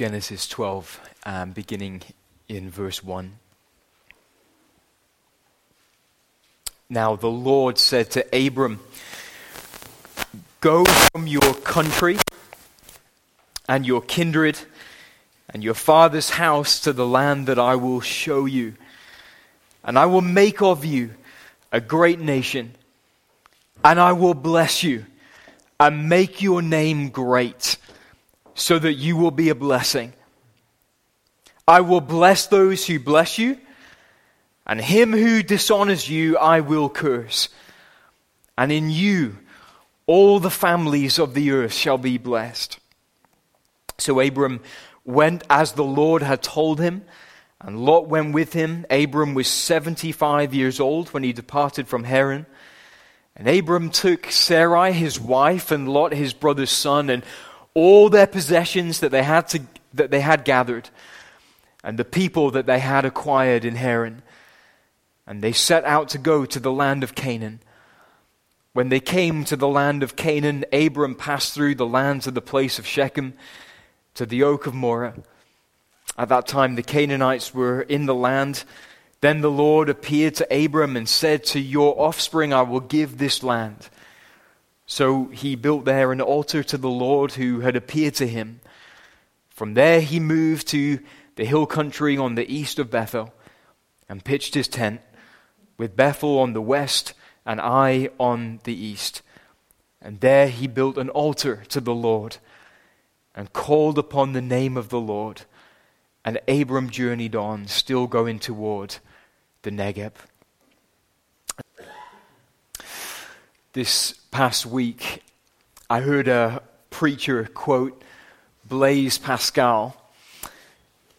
Genesis 12, um, beginning in verse 1. Now the Lord said to Abram, Go from your country and your kindred and your father's house to the land that I will show you. And I will make of you a great nation, and I will bless you and make your name great, so that you will be a blessing. I will bless those who bless you and him who dishonors you I will curse. And in you all the families of the earth shall be blessed. So Abram went as the Lord had told him, and Lot went with him. Abram was 75 years old when he departed from Haran. And Abram took Sarai, his wife, and Lot, his brother's son, and all their possessions that they had, to, that they had gathered, and the people that they had acquired in Haran and they set out to go to the land of Canaan. When they came to the land of Canaan, Abram passed through the lands of the place of Shechem to the oak of Moreh. At that time, the Canaanites were in the land. Then the Lord appeared to Abram and said, To your offspring I will give this land. So he built there an altar to the Lord who had appeared to him. From there he moved to the hill country on the east of Bethel and pitched his tent with Bethel on the west and Ai on the east. And there he built an altar to the Lord and called upon the name of the Lord. And Abram journeyed on, still going toward the Negeb. This past week, I heard a preacher quote Blaise Pascal,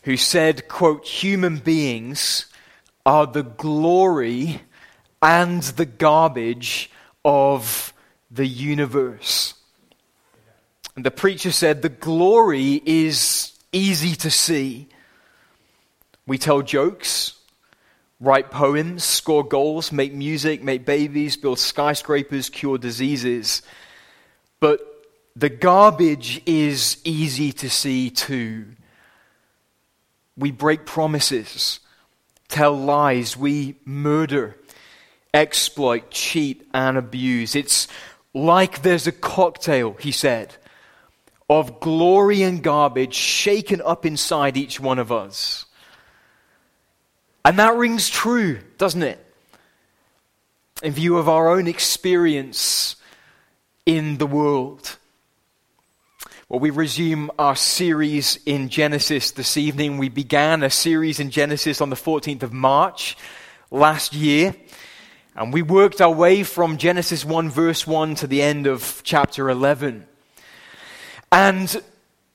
who said, quote, human beings are the glory and the garbage of the universe. And the preacher said the glory is easy to see. We tell jokes, write poems, score goals, make music, make babies, build skyscrapers, cure diseases. But the garbage is easy to see too. We break promises tell lies, we murder, exploit, cheat, and abuse. It's like there's a cocktail, he said, of glory and garbage shaken up inside each one of us. And that rings true, doesn't it? In view of our own experience in the world. Well, we resume our series in Genesis this evening. We began a series in Genesis on the 14th of March last year. And we worked our way from Genesis 1, verse 1 to the end of chapter 11. And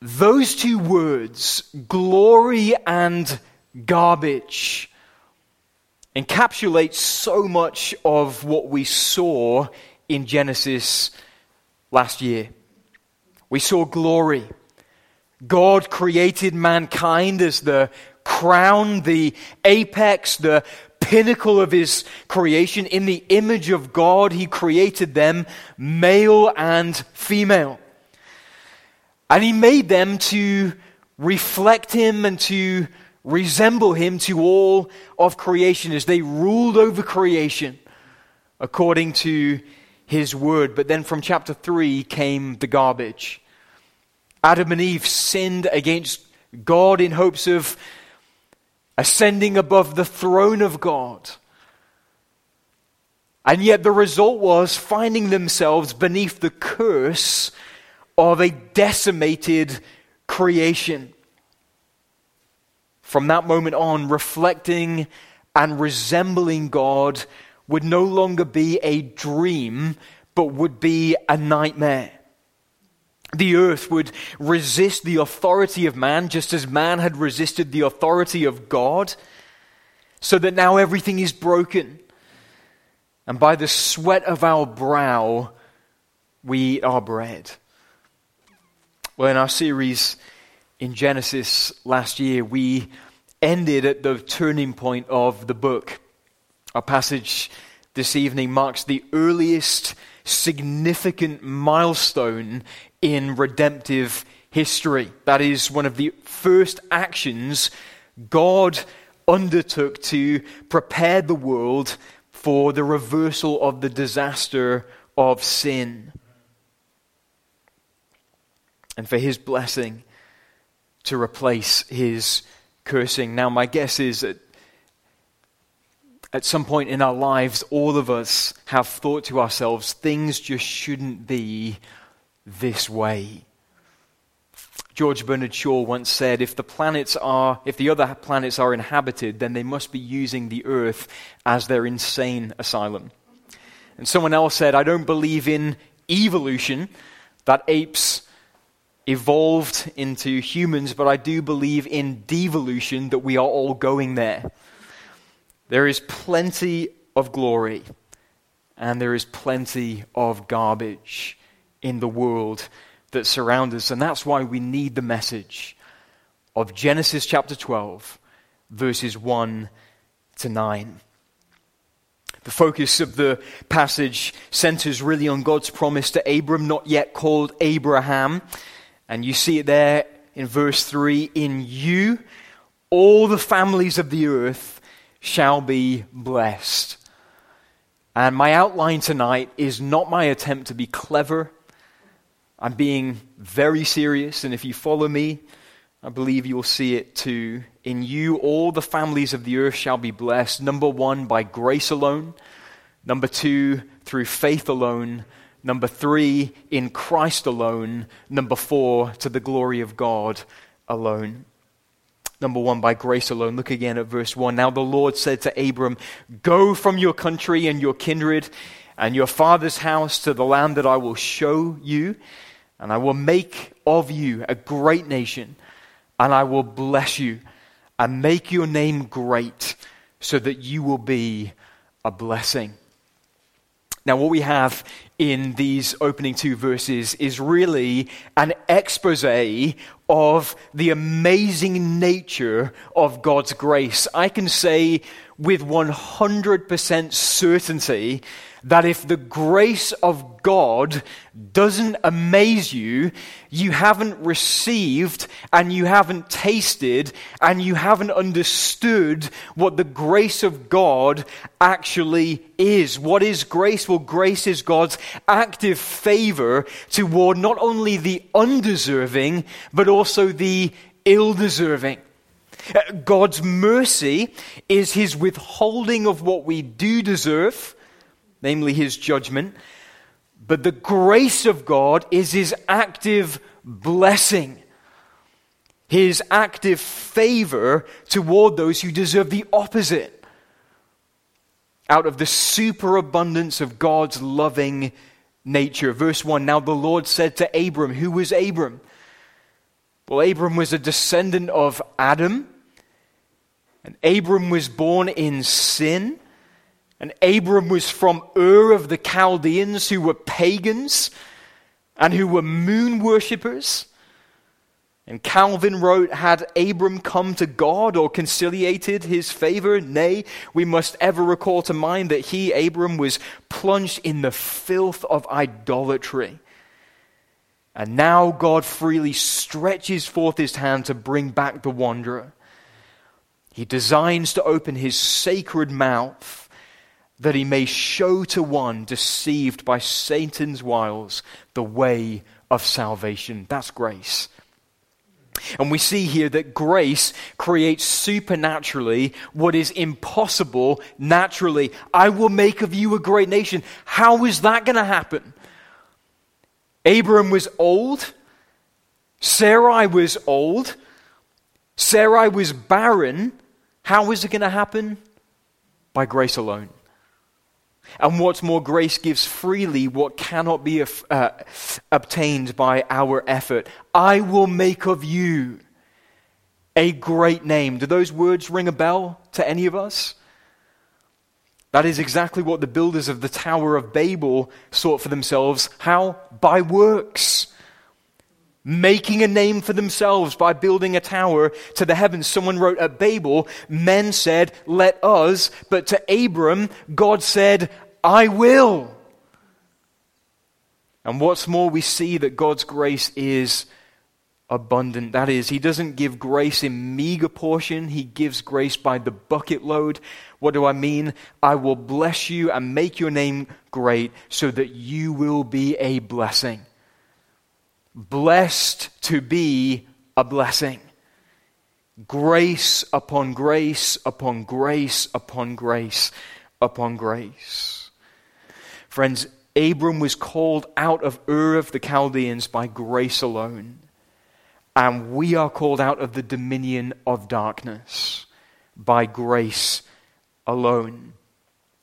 those two words, glory and garbage, encapsulate so much of what we saw in Genesis last year. We saw glory. God created mankind as the crown, the apex, the pinnacle of his creation. In the image of God, he created them male and female. And he made them to reflect him and to resemble him to all of creation as they ruled over creation according to his word. But then from chapter 3 came the garbage. Adam and Eve sinned against God in hopes of ascending above the throne of God. And yet the result was finding themselves beneath the curse of a decimated creation. From that moment on, reflecting and resembling God would no longer be a dream, but would be a nightmare. The earth would resist the authority of man just as man had resisted the authority of God, so that now everything is broken. And by the sweat of our brow, we eat our bread. Well, in our series in Genesis last year, we ended at the turning point of the book. Our passage this evening marks the earliest significant milestone in redemptive history. That is one of the first actions God undertook to prepare the world for the reversal of the disaster of sin and for his blessing to replace his cursing. Now, my guess is that at some point in our lives, all of us have thought to ourselves, things just shouldn't be this way. George Bernard Shaw once said, if the planets are, if the other planets are inhabited, then they must be using the Earth as their insane asylum. And someone else said, I don't believe in evolution, that apes evolved into humans, but I do believe in devolution, that we are all going there. There is plenty of glory, and there is plenty of garbage in the world that surround us. And that's why we need the message of Genesis chapter 12, verses 1 to 9. The focus of the passage centers really on God's promise to Abram, not yet called Abraham. And you see it there in verse 3 In you, all the families of the earth shall be blessed. And my outline tonight is not my attempt to be clever I'm being very serious, and if you follow me, I believe you will see it too. In you, all the families of the earth shall be blessed. Number one, by grace alone. Number two, through faith alone. Number three, in Christ alone. Number four, to the glory of God alone. Number one, by grace alone. Look again at verse one. Now the Lord said to Abram, Go from your country and your kindred and your father's house to the land that I will show you and I will make of you a great nation, and I will bless you and make your name great so that you will be a blessing. Now, what we have in these opening two verses is really an expose of the amazing nature of God's grace. I can say with 100% certainty that if the grace of God doesn't amaze you, you haven't received and you haven't tasted and you haven't understood what the grace of God actually is. What is grace? Well, grace is God's active favor toward not only the undeserving, but also the ill deserving. Uh, God's mercy is his withholding of what we do deserve namely his judgment. But the grace of God is his active blessing, his active favor toward those who deserve the opposite. Out of the superabundance of God's loving nature. Verse 1 Now the Lord said to Abram, Who was Abram? Well, Abram was a descendant of Adam, and Abram was born in sin. And Abram was from Ur of the Chaldeans, who were pagans and who were moon worshippers. And Calvin wrote, Had Abram come to God or conciliated his favor? Nay, we must ever recall to mind that he, Abram, was plunged in the filth of idolatry. And now God freely stretches forth his hand to bring back the wanderer. He designs to open his sacred mouth that he may show to one deceived by Satan's wiles the way of salvation. That's grace. And we see here that grace creates supernaturally what is impossible naturally. I will make of you a great nation. How is that going to happen? Abram was old. Sarai was old. Sarai was barren. How is it going to happen? By grace alone. And what's more, grace gives freely what cannot be uh, obtained by our effort. I will make of you a great name. Do those words ring a bell to any of us? That is exactly what the builders of the Tower of Babel sought for themselves. How? By works. Making a name for themselves by building a tower to the heavens. Someone wrote at Babel, men said, let us. But to Abram, God said, I will. And what's more, we see that God's grace is abundant. That is, He doesn't give grace in meager portion, He gives grace by the bucket load. What do I mean? I will bless you and make your name great so that you will be a blessing. Blessed to be a blessing. Grace upon grace upon grace upon grace upon grace. Friends, Abram was called out of Ur of the Chaldeans by grace alone. And we are called out of the dominion of darkness by grace alone.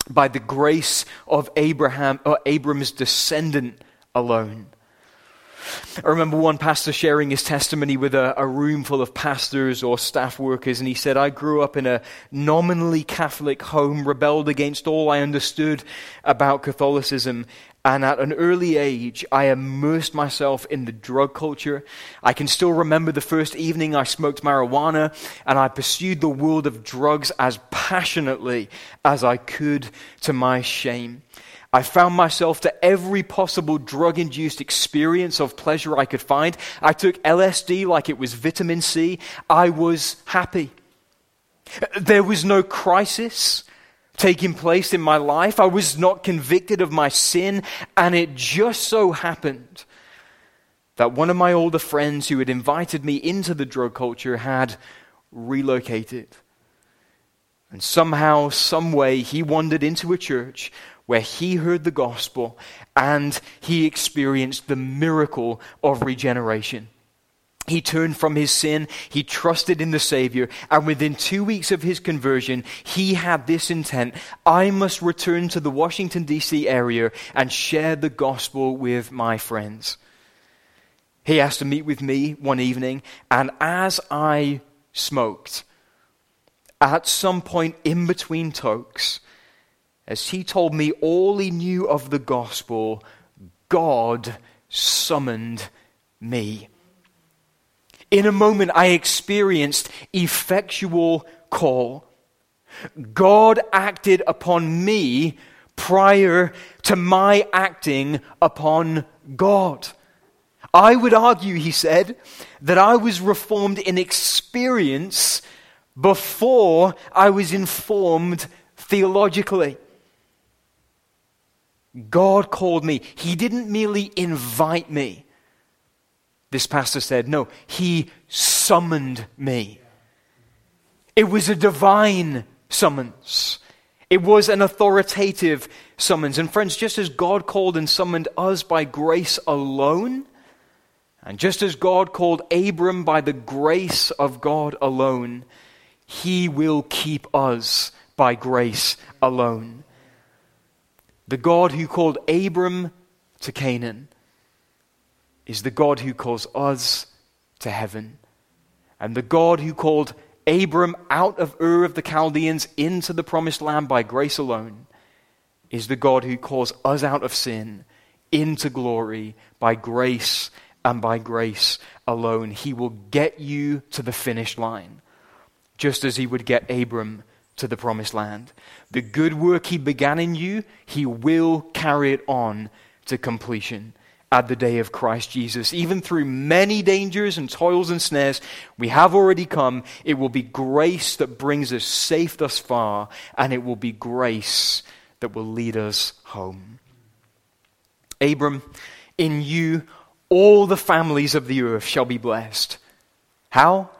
By the grace of Abraham or Abram's descendant alone. I remember one pastor sharing his testimony with a, a, room full of pastors or staff workers, and he said, I grew up in a nominally Catholic home, rebelled against all I understood about Catholicism, and at an early age, I immersed myself in the drug culture. I can still remember the first evening I smoked marijuana, and I pursued the world of drugs as passionately as I could to my shame. I found myself to every possible drug induced experience of pleasure I could find. I took LSD like it was vitamin C. I was happy. There was no crisis taking place in my life. I was not convicted of my sin, and it just so happened that one of my older friends who had invited me into the drug culture had relocated. And somehow, some way, he wandered into a church where he heard the gospel and he experienced the miracle of regeneration. He turned from his sin, he trusted in the Savior, and within two weeks of his conversion, he had this intent I must return to the Washington, D.C. area and share the gospel with my friends. He asked to meet with me one evening, and as I smoked, at some point in between tokes, as he told me all he knew of the gospel, God summoned me. In a moment, I experienced effectual call. God acted upon me prior to my acting upon God. I would argue, he said, that I was reformed in experience before I was informed theologically. God called me. He didn't merely invite me. This pastor said, No, he summoned me. It was a divine summons. It was an authoritative summons. And friends, just as God called and summoned us by grace alone, and just as God called Abram by the grace of God alone, he will keep us by grace alone. The God who called Abram to Canaan is the God who calls us to heaven. And the God who called Abram out of Ur of the Chaldeans into the promised land by grace alone is the God who calls us out of sin into glory by grace and by grace alone. He will get you to the finish line, just as he would get Abram to the promised land. The good work he began in you, he will carry it on to completion at the day of Christ Jesus. Even through many dangers and toils and snares, we have already come. It will be grace that brings us safe thus far, and it will be grace that will lead us home. Abram, in you all the families of the earth shall be blessed. How?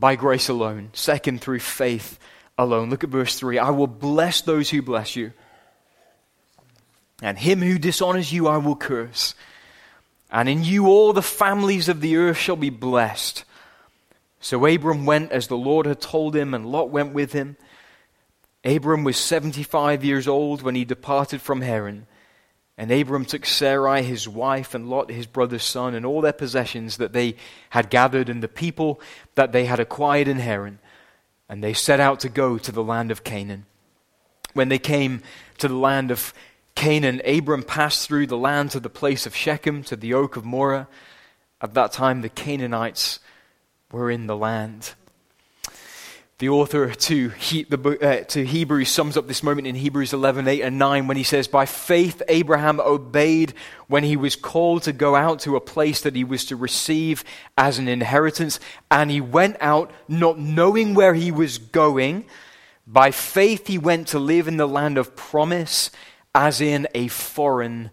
By grace alone. Second, through faith alone. Look at verse 3. I will bless those who bless you, and him who dishonors you I will curse. And in you all the families of the earth shall be blessed. So Abram went as the Lord had told him, and Lot went with him. Abram was 75 years old when he departed from Haran. And Abram took Sarai, his wife, and Lot, his brother's son, and all their possessions that they had gathered, and the people that they had acquired in Haran. And they set out to go to the land of Canaan. When they came to the land of Canaan, Abram passed through the land to the place of Shechem, to the oak of Moreh. At that time, the Canaanites were in the land. The author to, he, the, uh, to Hebrews sums up this moment in Hebrews 11, 8 and 9 when he says, By faith Abraham obeyed when he was called to go out to a place that he was to receive as an inheritance, and he went out not knowing where he was going. By faith he went to live in the land of promise, as in a foreign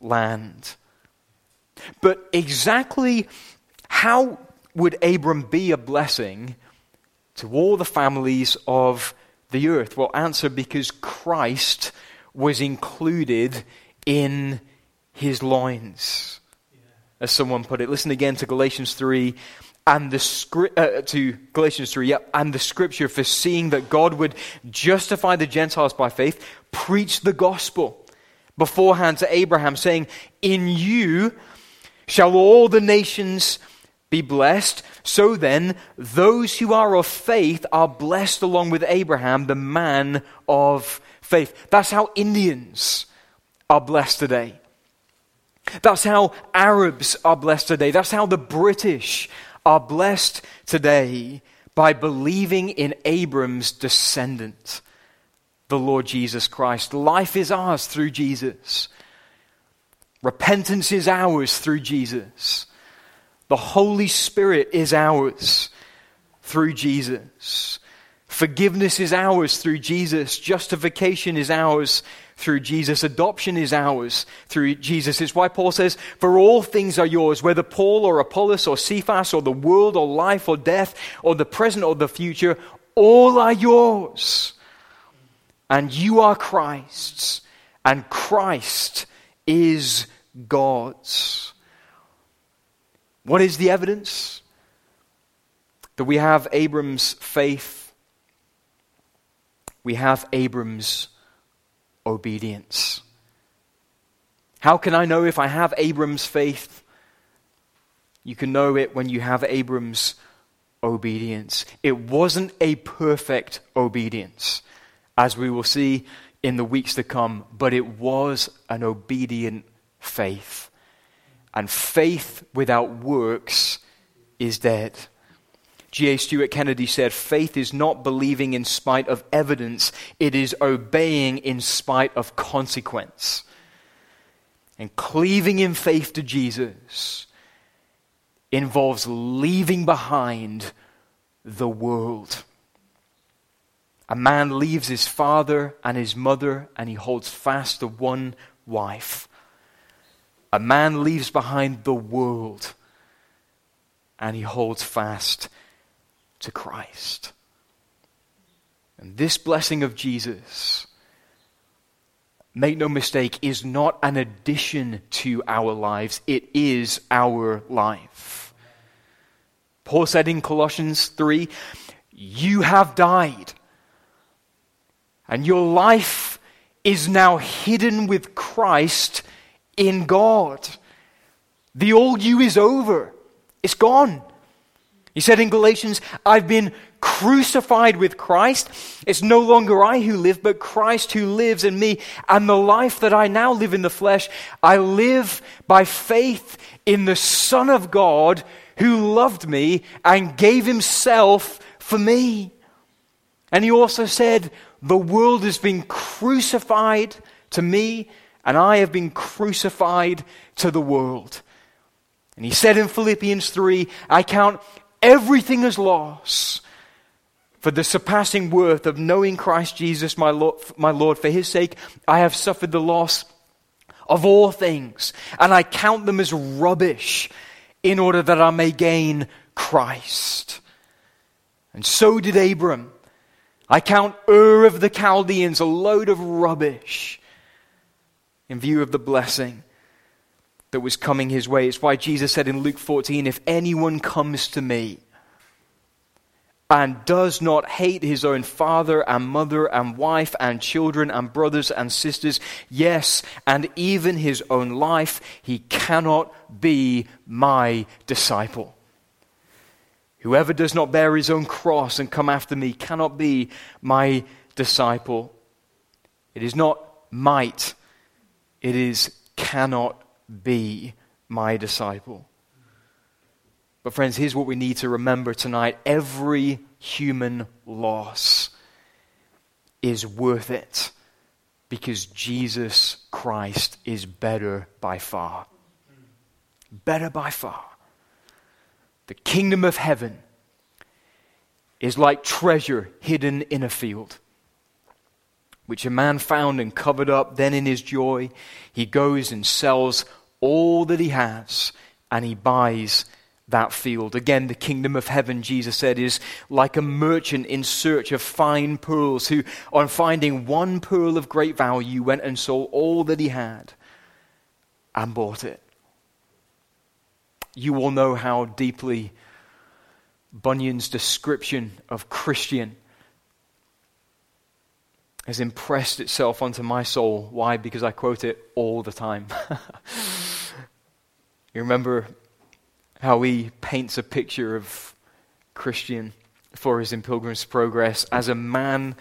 land. But exactly how would Abram be a blessing? To all the families of the earth? Well, answer because Christ was included in his loins. As someone put it. Listen again to Galatians 3 and the script uh, to Galatians 3, yep, and the scripture for seeing that God would justify the Gentiles by faith, preach the gospel beforehand to Abraham, saying, In you shall all the nations be blessed. So then, those who are of faith are blessed along with Abraham, the man of faith. That's how Indians are blessed today. That's how Arabs are blessed today. That's how the British are blessed today by believing in Abram's descendant, the Lord Jesus Christ. Life is ours through Jesus. Repentance is ours through Jesus. The Holy Spirit is ours through Jesus. Forgiveness is ours through Jesus. Justification is ours through Jesus. Adoption is ours through Jesus. It's why Paul says, For all things are yours, whether Paul or Apollos or Cephas or the world or life or death or the present or the future, all are yours. And you are Christ's, and Christ is God's. What is the evidence? That we have Abram's faith, we have Abram's obedience. How can I know if I have Abram's faith? You can know it when you have Abram's obedience. It wasn't a perfect obedience, as we will see in the weeks to come, but it was an obedient faith. And faith without works is dead. G.A. Studdert Kennedy said, Faith is not believing in spite of evidence, it is obeying in spite of consequence. And cleaving in faith to Jesus involves leaving behind the world. A man leaves his father and his mother and he holds fast to one wife. A man leaves behind the world and he holds fast to Christ. And this blessing of Jesus, make no mistake, is not an addition to our lives, it is our life. Paul said in Colossians 3 You have died, and your life is now hidden with Christ in God. The old you is over, it's gone. He said in Galatians, I've been crucified with Christ. It's no longer I who live, but Christ who lives in me. And the life that I now live in the flesh, I live by faith in the Son of God who loved me and gave himself for me. And he also said, The world has been crucified to me and I have been crucified to the world. And he said in Philippians 3 I count everything as loss for the surpassing worth of knowing Christ Jesus, my Lord, my Lord. For his sake, I have suffered the loss of all things, and I count them as rubbish in order that I may gain Christ. And so did Abram. I count Ur of the Chaldeans a load of rubbish in view of the blessing that was coming his way. It's why Jesus said in Luke 14, If anyone comes to me and does not hate his own father and mother and wife and children and brothers and sisters, yes, and even his own life, he cannot be my disciple. Whoever does not bear his own cross and come after me cannot be my disciple. It is not might it is, cannot be my disciple. But, friends, here's what we need to remember tonight every human loss is worth it because Jesus Christ is better by far. Better by far. The kingdom of heaven is like treasure hidden in a field, which a man found and covered up. Then, in his joy, he goes and sells all that he has and he buys that field. Again, the kingdom of heaven, Jesus said, is like a merchant in search of fine pearls who, on finding one pearl of great value, went and sold all that he had and bought it. You all know how deeply Bunyan's description of Christian has impressed itself onto my soul. Why? Because I quote it all the time. you remember how he paints a picture of Christian for us in Pilgrim's Progress as a man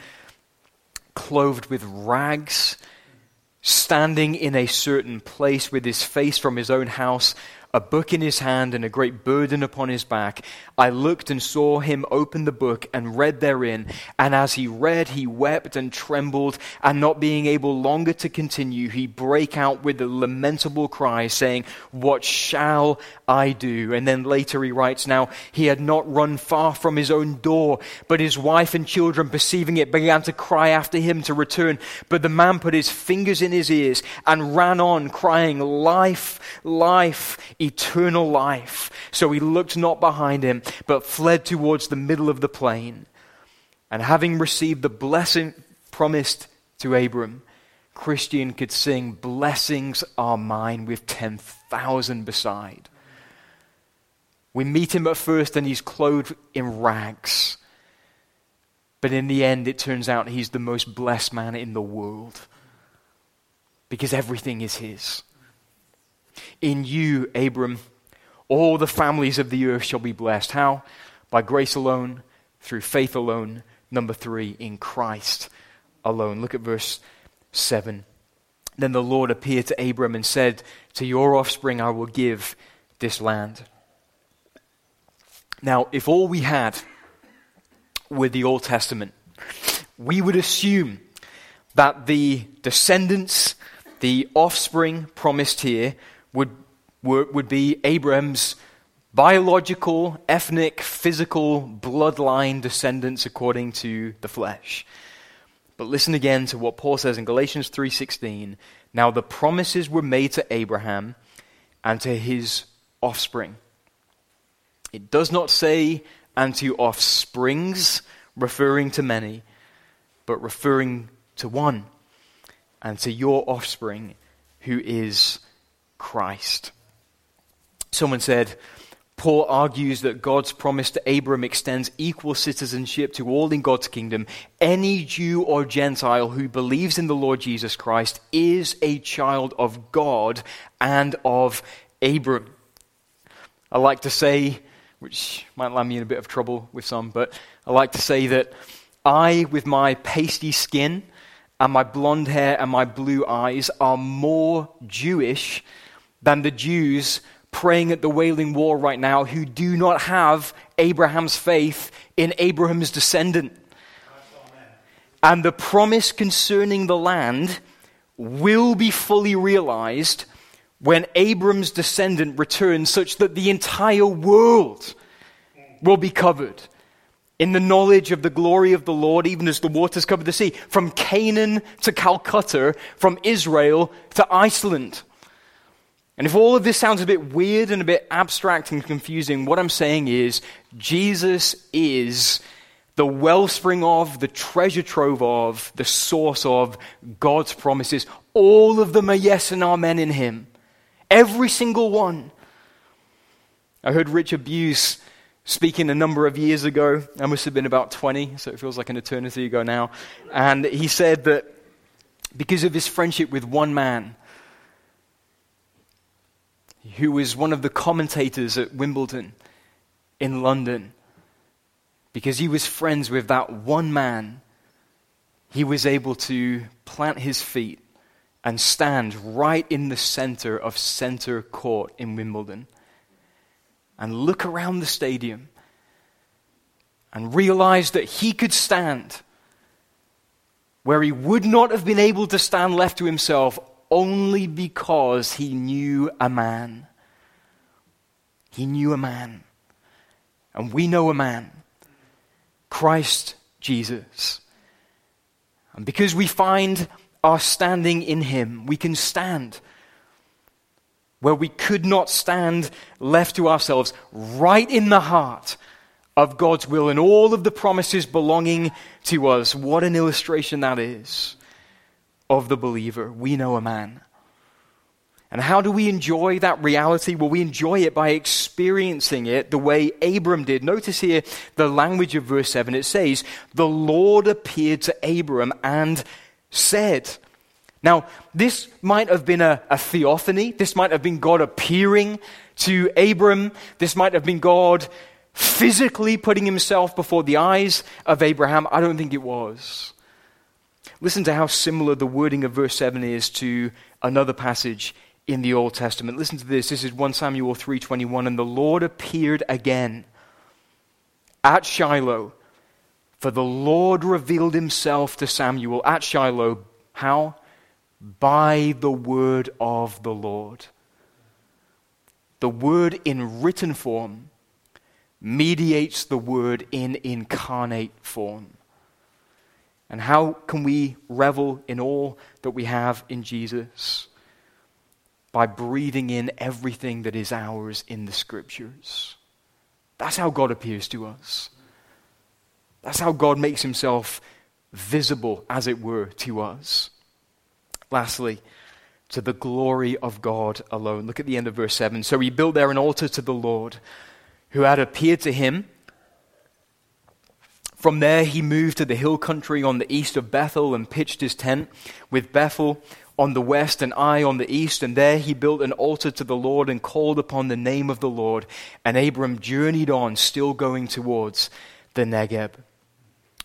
clothed with rags, standing in a certain place with his face from his own house a book in his hand and a great burden upon his back. I looked and saw him open the book and read therein. And as he read, he wept and trembled, and not being able longer to continue, he brake out with a lamentable cry, saying, What shall I do? And then later he writes, Now he had not run far from his own door, but his wife and children, perceiving it, began to cry after him to return. But the man put his fingers in his ears and ran on, crying, Life, life eternal life. So he looked not behind him, but fled towards the middle of the plain. And having received the blessing promised to Abram, Christian could sing, Blessings are mine with 10,000 beside. We meet him at first and he's clothed in rags. But in the end, it turns out he's the most blessed man in the world because everything is his. In you, Abram, all the families of the earth shall be blessed. How? By grace alone, through faith alone. Number three, in Christ alone. Look at verse 7. Then the Lord appeared to Abram and said, To your offspring I will give this land. Now, if all we had were the Old Testament, we would assume that the descendants, the offspring promised here, would, would be Abraham's biological, ethnic, physical, bloodline descendants according to the flesh. But listen again to what Paul says in Galatians 3:16. Now the promises were made to Abraham and to his offspring. It does not say and to offsprings, referring to many, but referring to one, and to your offspring, who is Christ. Someone said, Paul argues that God's promise to Abram extends equal citizenship to all in God's kingdom. Any Jew or Gentile who believes in the Lord Jesus Christ is a child of God and of Abram. I like to say, which might land me in a bit of trouble with some, but I like to say that I, with my pasty skin and my blonde hair and my blue eyes, are more Jewish than the Jews praying at the Wailing Wall right now who do not have Abraham's faith in Abraham's descendant. And the promise concerning the land will be fully realized when Abram's descendant returns, such that the entire world will be covered in the knowledge of the glory of the Lord, even as the waters cover the sea, from Canaan to Calcutta, from Israel to Iceland. And if all of this sounds a bit weird and a bit abstract and confusing, what I'm saying is Jesus is the wellspring of, the treasure trove of, the source of God's promises. All of them are yes and amen in Him. Every single one. I heard Richard Bewes speaking a number of years ago. I must have been about 20, so it feels like an eternity ago now. And he said that because of his friendship with one man, who was one of the commentators at Wimbledon in London, because he was friends with that one man, he was able to plant his feet and stand right in the center of center court in Wimbledon. and look around the stadium and realize that he could stand where he would not have been able to stand left to himself only because he knew a man. He knew a man. And we know a man Christ Jesus. And because we find our standing in him, we can stand where we could not stand left to ourselves, right in the heart of God's will and all of the promises belonging to us. What an illustration that is of the believer. We know a man. And how do we enjoy that reality? Well, we enjoy it by experiencing it the way Abram did. Notice here the language of verse 7. It says, The Lord appeared to Abram and said, now, this might have been a, a, theophany. This might have been God appearing to Abram. This might have been God physically putting himself before the eyes of Abraham? I don't think it was. Listen to how similar the wording of verse 7 is to another passage in the Old Testament. Listen to this. This is 1 Samuel 3:21 and the Lord appeared again at Shiloh for the Lord revealed himself to Samuel at Shiloh how by the word of the Lord. The word in written form mediates the word in incarnate form. And how can we revel in all that we have in Jesus? By breathing in everything that is ours in the scriptures. That's how God appears to us. That's how God makes himself visible, as it were, to us. Lastly, to the glory of God alone. Look at the end of verse 7. So he built there an altar to the Lord who had appeared to him. From there, he moved to the hill country on the east of Bethel and pitched his tent with Bethel on the west and Ai on the east. And there he built an altar to the Lord and called upon the name of the Lord. And Abram journeyed on, still going towards the Negeb.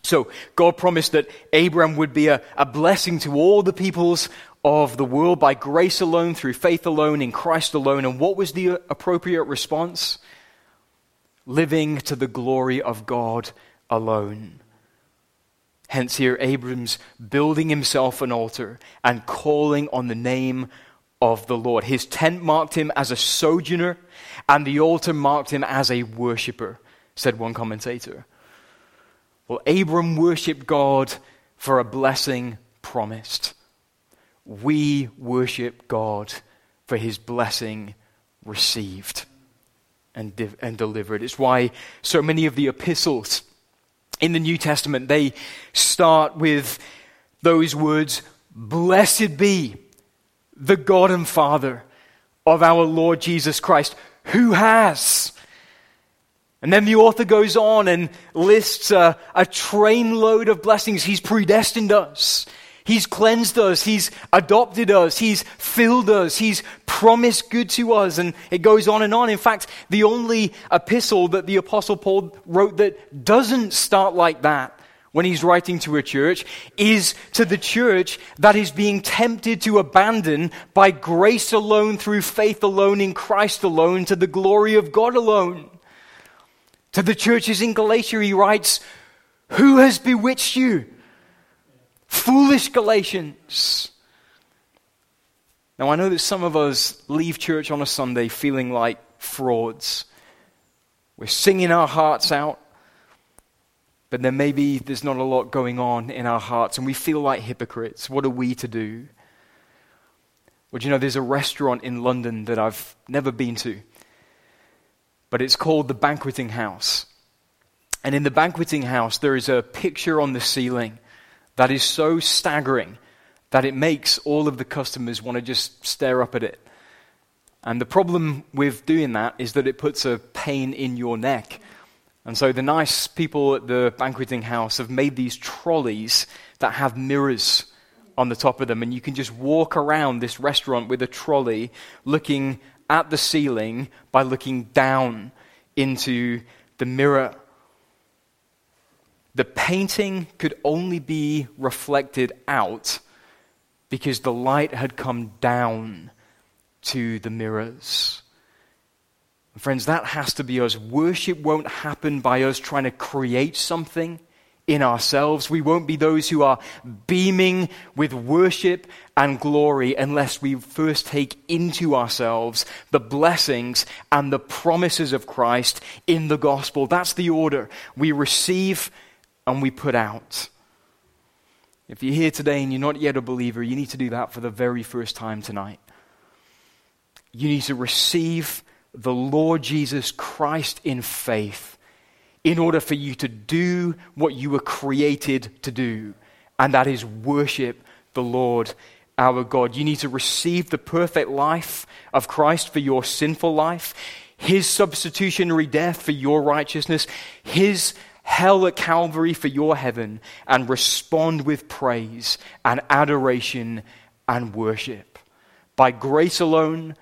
So God promised that Abram would be a, a blessing to all the peoples of the world by grace alone, through faith alone, in Christ alone. And what was the appropriate response? living to the glory of God alone. Hence, here, Abram's building himself an altar and calling on the name of the Lord. His tent marked him as a sojourner, and the altar marked him as a worshiper, said one commentator. Well, Abram worshiped God for a blessing promised. We worship God for his blessing received and, de- and delivered. It's why so many of the epistles in the New Testament, they start with those words, Blessed be the God and Father of our Lord Jesus Christ, who has. And then the author goes on and lists a, a trainload of blessings. He's predestined us. He's cleansed us. He's adopted us. He's filled us. He's promised good to us. And it goes on and on. In fact, the only epistle that the Apostle Paul wrote that doesn't start like that when he's writing to a church is to the church that is being tempted to abandon by grace alone, through faith alone, in Christ alone, to the glory of God alone. To the churches in Galatia, he writes, Who has bewitched you? Foolish Galatians. Now, I know that some of us leave church on a Sunday feeling like frauds. We're singing our hearts out, but then maybe there's not a lot going on in our hearts, and we feel like hypocrites. What are we to do? Well, you know, there's a restaurant in London that I've never been to, but it's called the Banqueting House. And in the Banqueting House, there is a picture on the ceiling that is so staggering that it makes all of the customers want to just stare up at it. And the problem with doing that is that it puts a pain in your neck. And so the nice people at the banqueting house have made these trolleys that have mirrors on the top of them. And you can just walk around this restaurant with a trolley looking at the ceiling by looking down into the mirror the painting could only be reflected out because the light had come down to the mirrors. Friends, that has to be us. Worship won't happen by us trying to create something in ourselves. We won't be those who are beaming with worship and glory unless we first take into ourselves the blessings and the promises of Christ in the gospel. That's the order. We receive and we put out. If you're here today and you're not yet a believer, you need to do that for the very first time tonight. You need to receive the Lord Jesus Christ in faith in order for you to do what you were created to do, and that is worship the Lord our God. You need to receive the perfect life of Christ for your sinful life, his substitutionary death for your righteousness, his hell at Calvary for your heaven, and respond with praise and adoration and worship. By grace alone,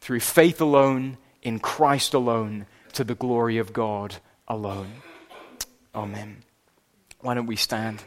through faith alone, in Christ alone, to the glory of God alone. Amen. Why don't we stand?